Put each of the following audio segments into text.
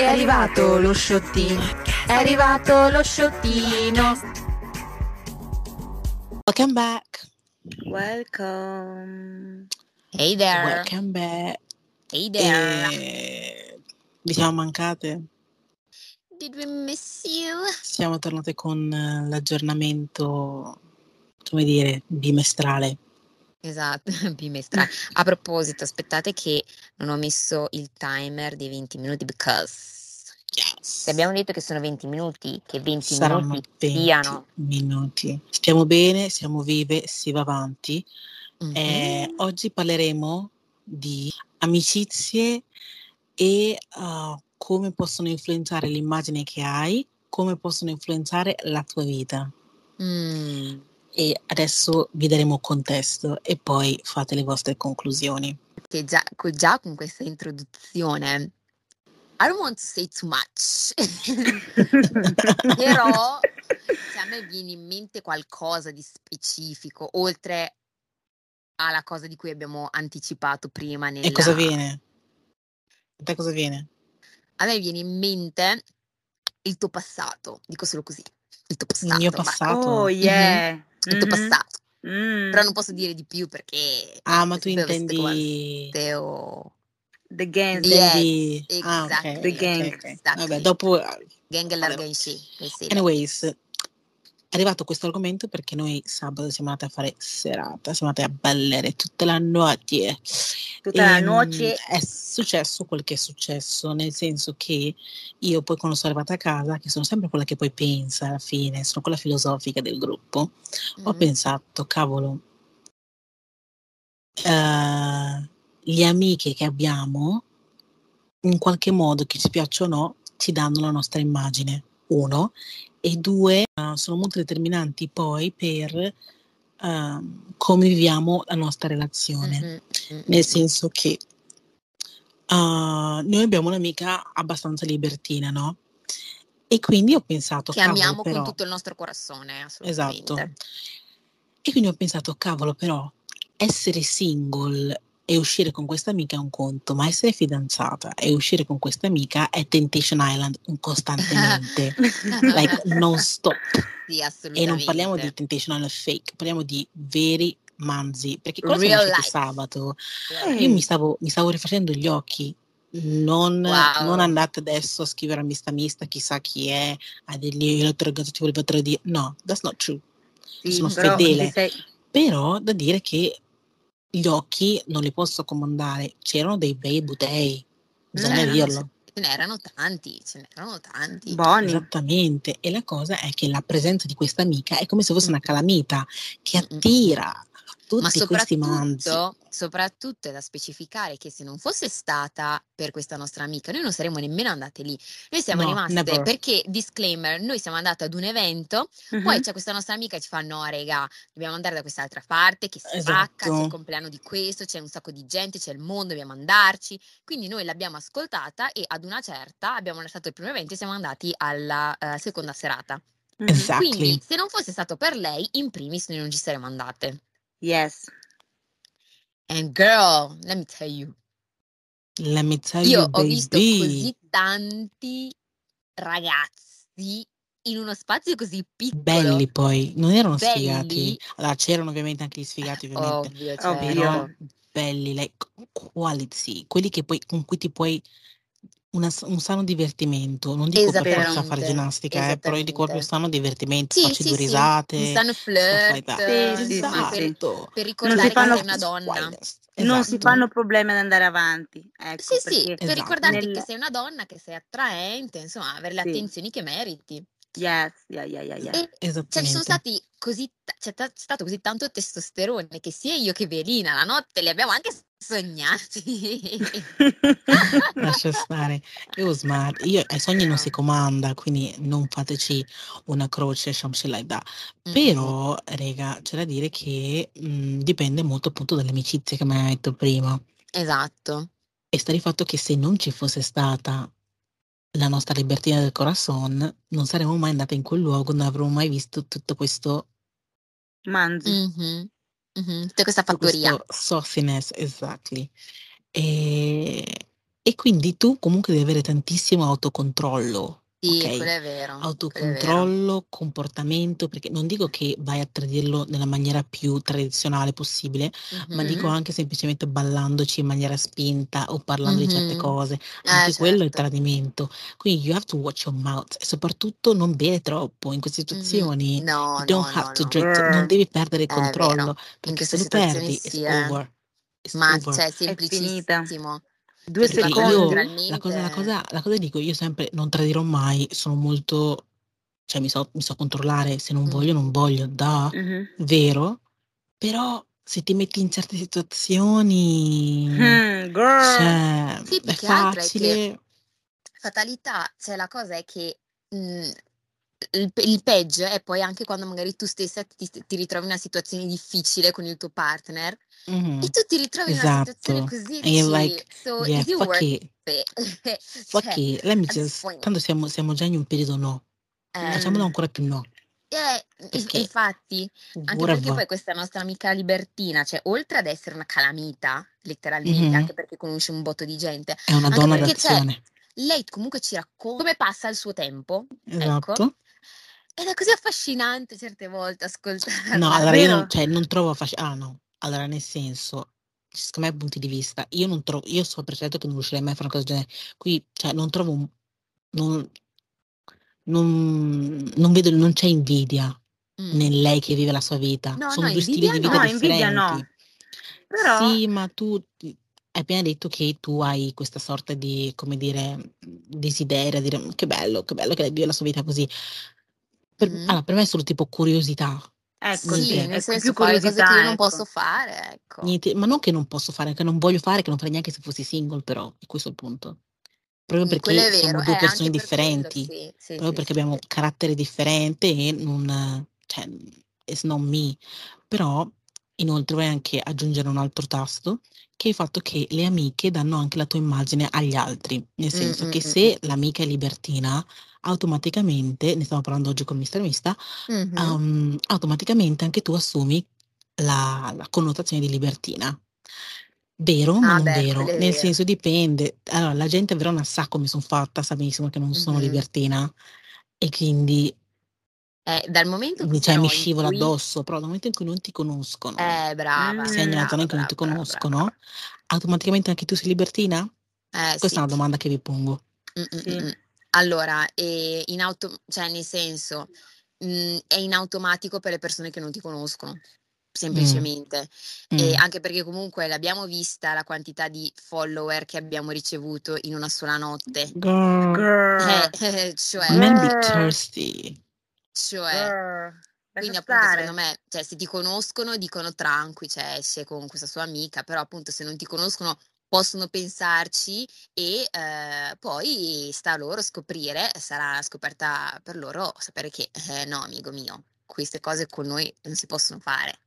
È arrivato lo sciottino, è arrivato lo sciottino. Welcome back. Welcome. Hey there. Welcome back. Hey there. E... Vi siamo mancate? Did we miss you? Siamo tornate con eh, l'aggiornamento, come dire, bimestrale. Esatto, bimestrale. A proposito, aspettate che non ho messo il timer dei 20 minuti because Yes. se abbiamo detto che sono 20 minuti, che 20 Saranno minuti 20 siano. minuti. Stiamo bene, siamo vive, si va avanti. Mhm. Eh, oggi parleremo di amicizie e uh, come possono influenzare l'immagine che hai, come possono influenzare la tua vita. Mm, E adesso vi daremo contesto e poi fate le vostre conclusioni. che già, già con questa introduzione, I don't want to say too much, però se a me viene in mente qualcosa di specifico, oltre alla cosa di cui abbiamo anticipato prima nella... E cosa viene? A te cosa viene? A me viene in mente il tuo passato, dico solo così, il tuo passato. Il mio passato? Oh yeah. Il tuo Mhm. passato, Mm. però non posso dire di più perché... Ah, ma tu intendi... quante o... The gang. Yes, Ah, ok, exactly. ok, The gang. ok. Exactly. Vabbè, dopo... Gang Vabbè. allarga in sci. Anyways, è arrivato questo argomento perché noi sabato siamo andati a fare serata, siamo andati a ballare tutta la notte. Tutta la Ehm, noce. È successo quel che è successo, nel senso che io poi quando sono arrivata a casa, che sono sempre quella che poi pensa alla fine, sono quella filosofica del gruppo, ho Mhm. pensato, cavolo, eh, le amiche che abbiamo, in qualche modo, che ci piaccia o no, ci danno la nostra immagine, uno, e due, eh, sono molto determinanti poi per ehm, come viviamo la nostra relazione. Mhm, mhm, Nel senso che eh, noi abbiamo un'amica abbastanza libertina, no? E quindi ho pensato, Che amiamo però, con tutto il nostro corazzone, assolutamente. Esatto. E quindi ho pensato, cavolo, però essere single e uscire con questa amica è un conto, ma essere fidanzata e uscire con questa amica è Temptation Island costantemente, like non stop. Sì, E non parliamo di Temptation Island fake, parliamo di veri manzi, perché cosa Real life. sabato? Real Io mi stavo, mi stavo rifacendo gli occhi. Non, Wow. non andate adesso a scrivere a mista mista chissà chi è, a dirgli io l'ho interrogato, ti volevo dire. No, that's not true. Sì, sono però fedele. sei- Però da dire che gli occhi non li posso comandare. C'erano dei bei butei, bisogna C'erano- dirlo. Ce n'erano tanti, ce n'erano tanti. buoni. Esattamente. E la cosa è che la presenza di questa amica è come se fosse una calamita che attira tutti Ma questi soprattutto, è da specificare che se non fosse stata per questa nostra amica, noi non saremmo nemmeno andate lì. Noi siamo No, rimaste never. perché, disclaimer, noi siamo andate ad un evento, Mhm. poi c'è questa nostra amica che ci fa: No, rega, dobbiamo andare da quest'altra parte, che si Esatto. spacca, c'è il compleanno di questo, c'è un sacco di gente, c'è il mondo, dobbiamo andarci. Quindi noi l'abbiamo ascoltata e ad una certa abbiamo lasciato il primo evento e siamo andati alla eh, seconda serata. Esatto. Quindi, se non fosse stato per lei, in primis noi non ci saremmo andate. Yes. And girl, let me tell you, Let me tell io you, ho visto baby. così tanti ragazzi in uno spazio così piccolo. Belli poi, non erano Belli. sfigati. Allora, c'erano ovviamente anche gli sfigati, ovviamente. Ovvio, Ovvio. Però certo. belli, like, quality, quelli che poi, con cui ti puoi una- un sano divertimento. Non dico per forza fare Esattamente, ginnastica, eh, però io dico proprio esattamente. sano divertimento, Sì, facci sì, due sì, risate. un sano flirt. Sì, sì, insomma, sì, per, Esatto. per ricordare che fanno- sei una donna. Non si Esatto. fanno problemi ad andare avanti. Ecco, Sì, sì, perché per Esatto. ricordarti nel- che sei una donna, che sei attraente, insomma, avere le Sì. attenzioni che meriti. Yes, yeah, yeah, yeah, yeah. E cioè, ci Esattamente. sono stati così, c'è ta- stato così tanto testosterone che sia io che Verina la notte li abbiamo anche sognati. Lascia stare. Was mad. Io ai sogni non si comanda, quindi non fateci una croce, some shit like that. Però, rega, c'è da dire che mh, dipende molto appunto dalle amicizie che mi hai detto prima. Esatto. E sta di fatto che se non ci fosse stata la nostra libertina del corazon, non saremmo mai andate in quel luogo, non avremmo mai visto tutto questo, Manzi. Mhm, mhm, Tutta questa tutto fattoria. questo sauciness, exactly. E, E quindi tu comunque devi avere tantissimo autocontrollo, Sì, ok? quello è vero, quello è vero. Autocontrollo, comportamento, perché non dico che vai a tradirlo nella maniera più tradizionale possibile, ma dico Mhm. anche semplicemente ballandoci in maniera spinta o parlando di certe Mhm. cose. Eh, Anche quello è certo. tradimento. Quindi you have to watch your mouth e soprattutto non bere troppo in queste Mhm. situazioni. No, You don't no, have no, to no. drink, non devi perdere il controllo, perché se lo perdi, it's sì, eh. over. It's Ma over. cioè, È finita. semplicissimo. Due Perché io, secondi. la cosa, la cosa, la cosa dico, io sempre non tradirò mai, sono molto, cioè mi so, mi so controllare, se non voglio, non voglio, da, Mhm. vero, però se ti metti in certe situazioni, girl. cioè, Sì, è più che facile. fatalità, cioè la cosa è che mh, il, il peggio è poi anche quando magari tu stessa ti, ti ritrovi in una situazione difficile con il tuo partner e Mhm, tu ti ritrovi in una situazione Esatto. così e And you're dici, like, so yeah, it fuck it, it? fuck Cioè, it, let me just, tanto siamo, siamo già in un periodo no, eh, facciamolo Mm. ancora più no, eh, e- e perché infatti, anche perché whatever. poi questa nostra amica libertina, cioè oltre ad essere una calamita, letteralmente, Mhm, anche perché conosce un botto di gente, È una donna perché d'azione, lei comunque ci racconta come passa il suo tempo, ecco, esatto. ed è così affascinante certe volte No, ascoltarla. allora io non, cioè, non trovo affascinante. Ah, no. Allora, nel senso, secondo me, punti di vista, io non trovo, io so per certo che non riuscirei mai a fare una cosa del genere. Qui, cioè, non trovo, un- non, non, non vedo, non c'è invidia Mm. nel lei che vive la sua vita. No, no, Sono due stili di vita No, no. invidia no. differenti. Però, Sì, ma tu hai appena detto che tu hai questa sorta di, come dire, desiderio, dire "Mm, che bello, che bello che lei vive la sua vita così. Per, Mm. allora, per me è solo tipo curiosità. ecco, Sì, Niente, nel è senso più fare cose che io curiosità, non ecco. posso fare, ecco. niente, ma non che non posso fare, che non voglio fare, che non farei neanche se fossi single, però è questo il punto. Proprio perché siamo eh, due persone anche per quello, differenti, sì, sì, proprio perché abbiamo carattere differente e non, cioè, it's not me. Però, inoltre, vorrei anche aggiungere un altro tasto, che è il fatto che le amiche danno anche la tua immagine agli altri. Nel senso mm, che mm, se l'amica è libertina, automaticamente, ne stiamo parlando oggi con Mister Mista, mm. Mhm. um, automaticamente anche tu assumi la, la connotazione di libertina. Vero, ma Ah, non beh, vero, è nel senso dipende. Allora, la gente Verona sa come sono fatta, sa benissimo che non sono Mhm. libertina e quindi Eh, dal momento mi, cioè, mi scivola cui... addosso, però dal momento in cui non ti conoscono, Eh, brava, sei cui non ti conoscono, brava. automaticamente anche tu sei libertina? Eh, Questa è sì. una domanda che vi pongo. Mm, mm, Sì. Mm, mm. Allora, eh, in auto, cioè nel senso, mm, è in automatico per le persone che non ti conoscono, semplicemente. E Mm. anche perché comunque l'abbiamo vista la quantità di follower che abbiamo ricevuto in una sola notte. Girl, Girl, Eh, cioè, men be girl, thirsty. cioè, quindi appunto secondo stare. me, cioè se ti conoscono dicono tranqui, cioè esce con questa sua amica, però appunto se non ti conoscono possono pensarci e eh, poi sta a loro scoprire, sarà scoperta per loro sapere che eh, no, amigo mio, queste cose con noi non si possono fare.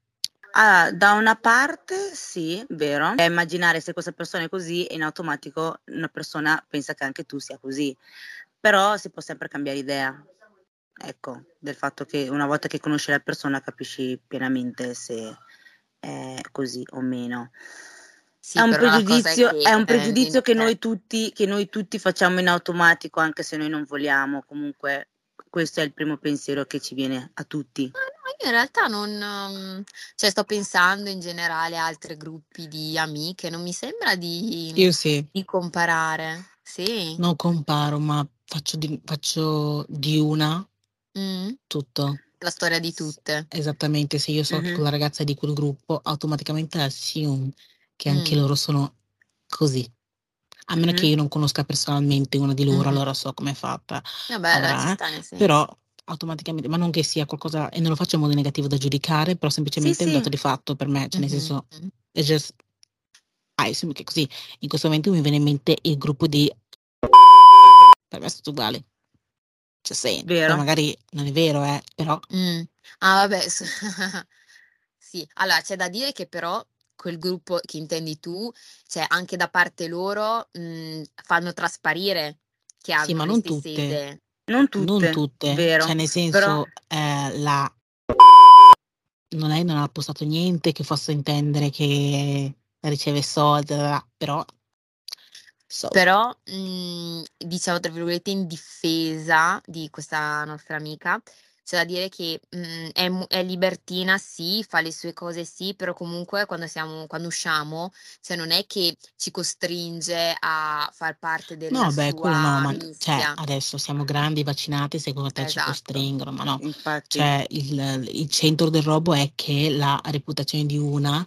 Ah, da una parte sì, vero. È immaginare se questa persona è così e in automatico una persona pensa che anche tu sia così. Però si può sempre cambiare idea. Ecco, del fatto che una volta che conosci la persona capisci pienamente se è così o meno. Sì, È un la cosa è pregiudizio, che è un eh, pregiudizio che eh, noi tutti, che noi tutti facciamo in automatico anche se noi non vogliamo. Comunque questo è il primo pensiero che ci viene a tutti. Ma no, io in realtà non, um, cioè sto pensando in generale a altri gruppi di amiche, non mi sembra di, Io sì, di comparare. Sì. non comparo, ma faccio di, faccio di una Mm. tutto. La storia di tutte. Esattamente, se io so che Mhm. quella ragazza è di quel gruppo, automaticamente assume che anche Mm. loro sono così. A meno che Mhm. io non conosca personalmente una di loro, Mhm. allora so come è fatta. Vabbè, dai, ci eh. sta nel senso. Però automaticamente, ma non che sia qualcosa, e non lo faccio in modo negativo da giudicare, però Sì, semplicemente è un dato sì. di fatto per me, cioè nel Mhm. senso, è just, I assume che così. In questo momento mi viene in mente il gruppo di, per me è tutto uguale. Cioè, poi Vero. magari non è vero, eh, però Mm. Ah, vabbè. s- Sì, allora c'è da dire che però quel gruppo che intendi tu, cioè anche da parte loro, mh, fanno trasparire che sì, ma hanno non tutte. idee. Non Non tutte, tutte, vero. cioè nel Però senso eh, la non lei non ha postato niente che possa intendere che riceve soldi, però So, Però, mhmm, diciamo tra virgolette "in difesa" di questa nostra amica, c'è da dire che, mhmm, è mu è libertina sì, fa le sue cose sì, però comunque quando siamo quando usciamo, cioè non è che ci costringe a far parte della No, beh, quello no, ma cioè mischia. adesso siamo grandi, vaccinati, secondo te ci Esatto. costringono, ma no. Infatti. Cioè il il centro del robo è che la reputazione di una,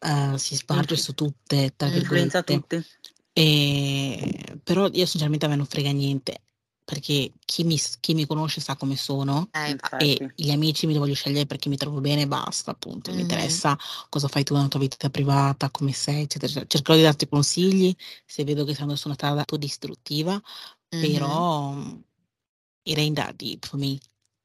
ehm, si sparge Influ su tutte, tra influenza virgolette. tutti. Ehm, però io sinceramente a me non frega niente, perché chi mi chi mi conosce sa come sono Eh, infa e gli amici mi li voglio scegliere perché mi trovo bene e basta, appunto. Non mi interessa cosa fai tu nella tua vita privata, come sei, eccetera. Cercherò di darti consigli se vedo che andando su una strada autodistruttiva, Mh-mh. però, mhmm, ain't that deep for me.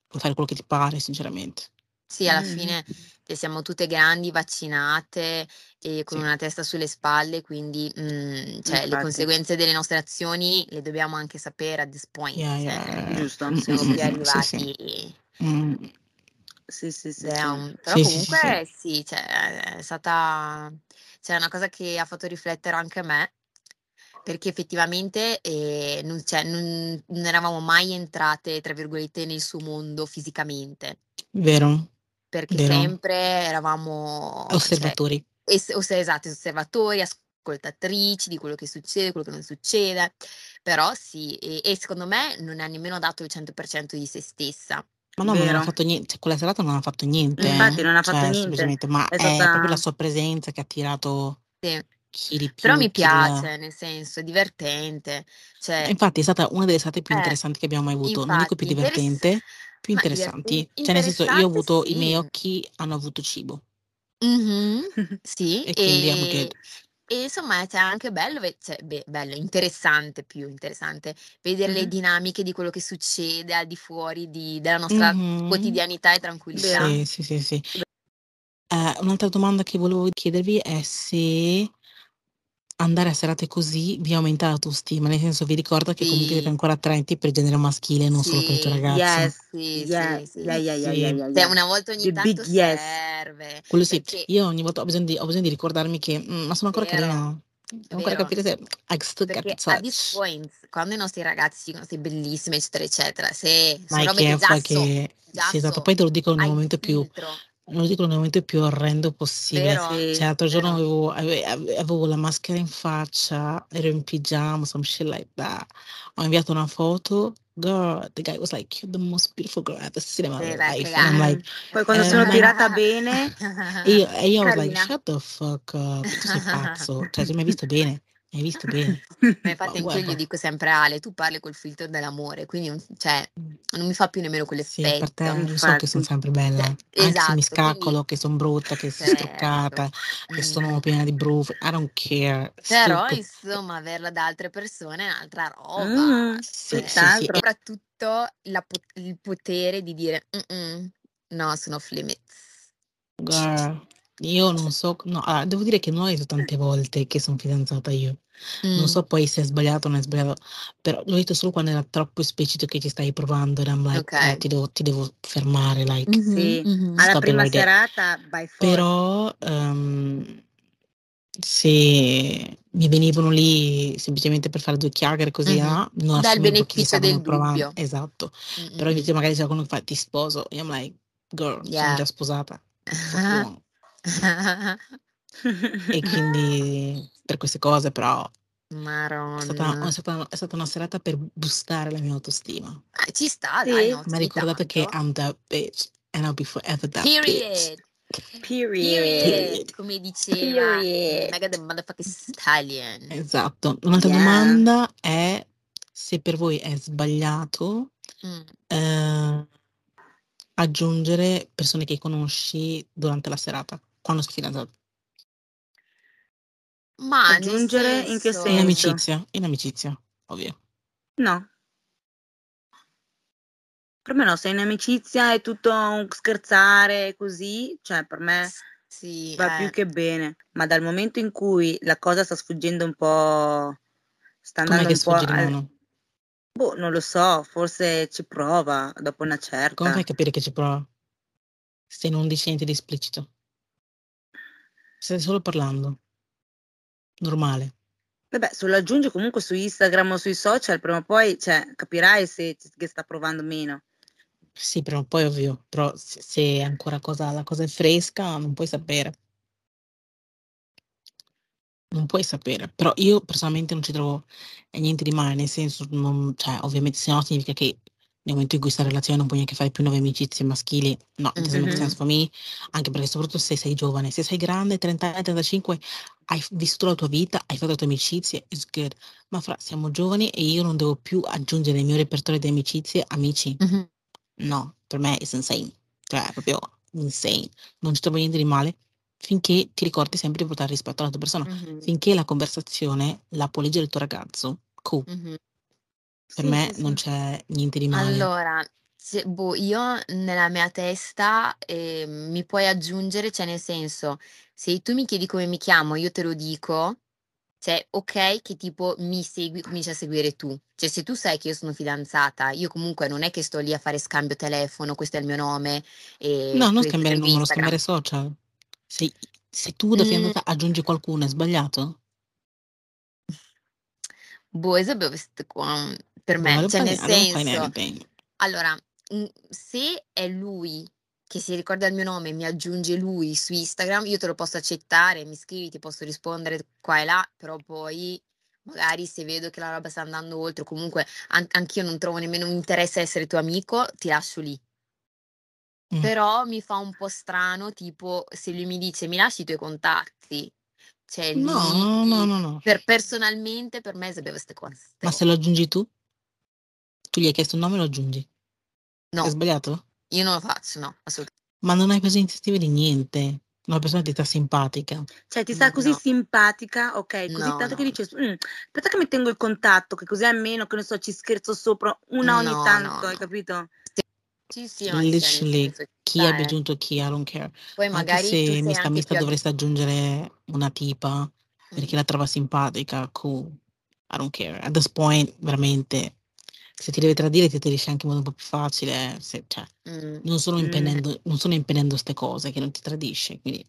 Puoi fare quello che ti pare, sinceramente. Sì, alla Mh-mh. fine, cioè siamo tutte grandi, vaccinate e con Sì. una testa sulle spalle, quindi, mhmm, cioè le Infatti. conseguenze delle nostre azioni le dobbiamo anche sapere at this point, Yeah, cioè yeah. Giusto. Mh, siamo più mh, mh. Sì, sì. arrivati Mh. Sì, sì, sì, sì. down. Però Sì, sì, sì, sì. comunque sì, cioè è stata cioè è una cosa che ha fatto riflettere anche me, perché effettivamente, ehm, non cioè non non eravamo mai entrate, tra virgolette, "nel suo mondo" fisicamente. Vero, Perché vero. sempre eravamo cioè Osservatori. es os esatto, osservatori, ascoltatrici di quello che succede, quello che non succede. Però sì, e e secondo me non ha nemmeno dato il 100% di se stessa. Ma no, ma non ha Vero. fatto nie cioè quella serata non ha fatto niente, Infatti eh. non ha fatto Cioè niente. semplicemente ma È è proprio la stata sua presenza che ha attirato Sì. chi di Però più, mi di là. piace, nel senso è divertente. Cioè infatti è stata una delle serate più eh, interessanti che abbiamo mai avuto. Non dico più infatti interess divertente, più ma interessanti. Cioè nel senso io ho interessante avuto i miei sì. occhi hanno avuto cibo. Mh-mh. Sì, E quindi I'm e good. e insomma cioè anche bello ve cioè be bello, interessante più interessante, vedere le dinamiche di quello che succede al di fuori di della nostra Mh-mh. quotidianità e tranquillità. Sì, sì, sì, sì. Ehm, un'altra domanda che volevo chiedervi è se andare a serate così vi aumenta l'autostima, nel senso vi ricorda che comunque siete ancora attraenti per il genere maschile, non solo per i tuoi Sì. ragazzi. Yes. Sì, Yeah. sì, sì. Yeah, yeah, yeah, yeah, Sì. yeah, Cioè yeah. una volta ogni The big tanto yes. serve, Quello sì. perché Io ogni volta ho bisogno di ho bisogno di ricordarmi che: "Mhmm, ma sono ancora Vero, carina. Devo ancora vero. capire se I still get the Perché at this touch." point, quando i nostri ragazzi dicono: "Sei bellissima", eccetera, eccetera, se Ma son è robe che che è già so, che già sì, esatto. so, Poi te lo dicono nel hai il momento più filtro. Lo dicono nel momento più orrendo possibile. Vero? Cioè l'altro giorno Vero. avevo ave ave avevo la maschera in faccia, ero in pigiama, some shit like that. Ho inviato una foto, girl, the guy was like: "You're the most beautiful girl I've ever seen in my Sì, vai a life." And I'm cagare. like. Poi quando and sono tirata bene, e io e io I was like: carina. "Shut the fuck up. Tu sei pazzo. Cioè, se mi hai visto bene, hai visto bene." Ma infatti Ma anch'io gli dico sempre: "Ale, tu parli col filtro dell'amore, quindi non cioè Mh. non mi fa più nemmeno Sì, per te quell'effetto." lo so che son Infatti. sempre Cioè bella, anche se mi esatto, quindi scaccolo, che son brutta, che son certo. struccata, che sono Mh. piena di brufoli, I don't care. Però Stupid. insomma averla da altre persone è un'altra roba. Mh-mh. Sì, Cioè sì, sì. E soprattutto la po il potere di dire: "Mh-mh, no, sono off limits." Girl, io non so no, allora devo dire che non ho detto tante volte che son fidanzata io. Non Mh. so poi se è sbagliato o non è sbagliato, però l'ho detto solo quando era troppo esplicito che ci stavi provando and I'm like: "Eh, Okay. ti devo ti devo fermare, like, Mh-mh, Sì. mh-mh. Alla stop prima right there." serata by force. Però, ehm, se mi venivano lì semplicemente per fare 2 chiacchiere così, Mh-mh. ah, non Dà il assumevo che mi beneficio stavano del provan dubbio. esatto. Mh, Però mh, mh. invece magari c'è qualcuno che fa: "Ti sposo." E I'm like: "Girl, sono Yeah. già sposata. What you want?" E quindi per queste cose però è stata è Maronna. stata è stata una serata per boostare la mia autostima. Ah, ci sta dai, no, Sì. M'ha ogni ricordato che. I'm that bitch and I'll be forever that bitch. Period. Period. Period, come diceva Period. Megan the motherfucking Stallion. Esatto. Un'altra Yeah. domanda è se per voi è sbagliato, Mh. ehm, aggiungere persone che conosci durante la serata, quando sei fidanzati. Ma Aggiungere in che In senso senso? amicizia, in amicizia, ovvio. No. Per me no, se in amicizia è tutto un scherzare così, cioè per me sì, va più eh. che bene, ma dal momento in cui la cosa sta sfuggendo un po' sta Com'è andando che un po' al mano? boh, non lo so, forse ci prova dopo una Come fai certa. a capire che ci prova? Se non dici niente di esplicito. Stai solo parlando. Normale. Vabbè, se lo aggiungi comunque su Instagram o sui social, prima o poi cioè, capirai se che sta provando meno. Sì, prima o poi ovvio, però se, se ancora cosa, la cosa è fresca non puoi sapere. Non puoi sapere, però io personalmente non ci trovo niente di male, nel senso, non, cioè, ovviamente se no significa che nel momento in cui questa relazione non puoi neanche fare più nuove amicizie maschili, no, it doesn't make sense for me, anche perché soprattutto se sei giovane, se sei grande, 30 anni, 35, hai vissuto la tua vita, hai fatto le tue amicizie, it's good. Ma fra, siamo giovani e io non devo più aggiungere nel mio repertorio di amicizie amici. Mhm. No, per me è insane, cioè è proprio insane. Non ci trovo niente di male finché ti ricordi sempre di portare rispetto alla tua persona. Mhm. Finché la conversazione la può leggere il tuo ragazzo, cool. Mhm. Per Sì, me sì, non sì. c'è niente di male. Allora, se- boh, io nella mia testa eh, mi puoi aggiungere, cioè nel senso, se tu mi chiedi come mi chiamo, io te lo dico, cioè ok che tipo mi segui, cominci a seguire tu. Cioè se tu sai che io sono fidanzata, io comunque non è che sto lì a fare scambio telefono, questo è il mio nome e No, non questo è scambiare il il mio numero, Instagram. scambiare social. Se, se tu da Mm, fidanzata aggiungi qualcuno, è sbagliato? boh, Isabel, questo qua, per me, cioè nel senso, allora, se è lui che si ricorda il mio nome e mi aggiunge lui su Instagram, io te lo posso accettare, mi scrivi, ti posso rispondere qua e là, però poi magari se vedo che la roba sta andando oltre, comunque an- anch'io non trovo nemmeno un interesse a essere tuo amico, ti lascio lì. Mm. Però mi fa un po' strano, tipo, se lui mi dice mi lasci i tuoi contatti, cioè No, no, lì, no, no. per, personalmente per me sapevo queste cose. Ma se lo aggiungi tu? Tu gli hai chiesto un nome e lo aggiungi. È No, sbagliato? io non lo faccio, no, assolutamente. Ma non hai preso iniziativa di niente. Una persona ti sta simpatica. Cioè, ti sta così No, simpatica, ok, così no, tanto che no, dici, "Mm, aspetta che mi tengo il contatto, che così almeno, che ne so, ci scherzo sopra una ogni no, tanto, no, hai no. capito? Sì, sì, cioè, Literally, senso, chi eh. aggiunto chi, I don't care. Poi Anche magari tu se mista anche mista più dovreste aggiungere una tipa perché Mm, la trova simpatica, cool. I don't care. At this point, veramente, se ti deve tradire, ti tradisce anche in modo un po' più facile. se- cioè, mm. non sono Mm. impennendo, non sono impennendo ste cose che non ti tradisce. Quindi,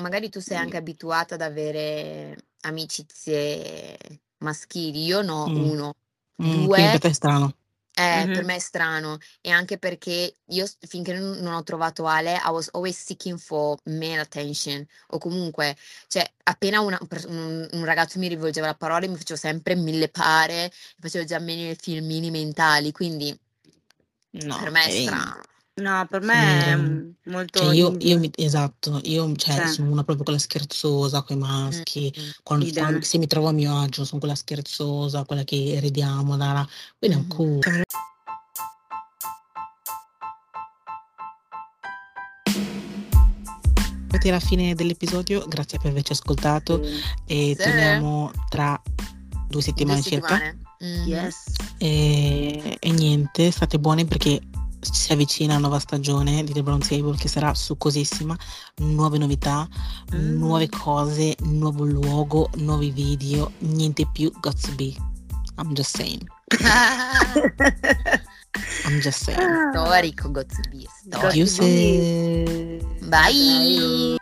Magari tu sei mm, anche abituata ad avere amicizie maschili. Io no, mm, uno, mm, quindi due, per te è strano. Eh, per Mhm. me è strano. E anche perché io finché non, non ho trovato Ale, I was always seeking for male attention. O comunque, cioè, appena una- un, un- ragazzo mi rivolgeva la parola, mi facevo sempre mille pare, facevo già mille filmini mentali. Quindi No, per me è strano. No, per me è molto cioè io, io mi, esatto, io cioè, Cioè, sono una proprio quella scherzosa con i maschi, mm, quando, idem. quando- se mi trovo a mio agio sono quella scherzosa, quella che ridiamo, da. quindi è un mhm. cool. Siamo arrivati alla fine dell'episodio, grazie per averci ascoltato Sì. e Sì. torniamo tra due Due settimane circa. settimane. Mhm. Yes. E, e niente, state buoni perché si avvicina la nuova stagione di The Brown Table che sarà succosissima, nuove novità, Mm. nuove cose, nuovo luogo, nuovi video, niente più got to be. I'm just saying. I'm just saying. Storico, Got to be. say Bye. Bye.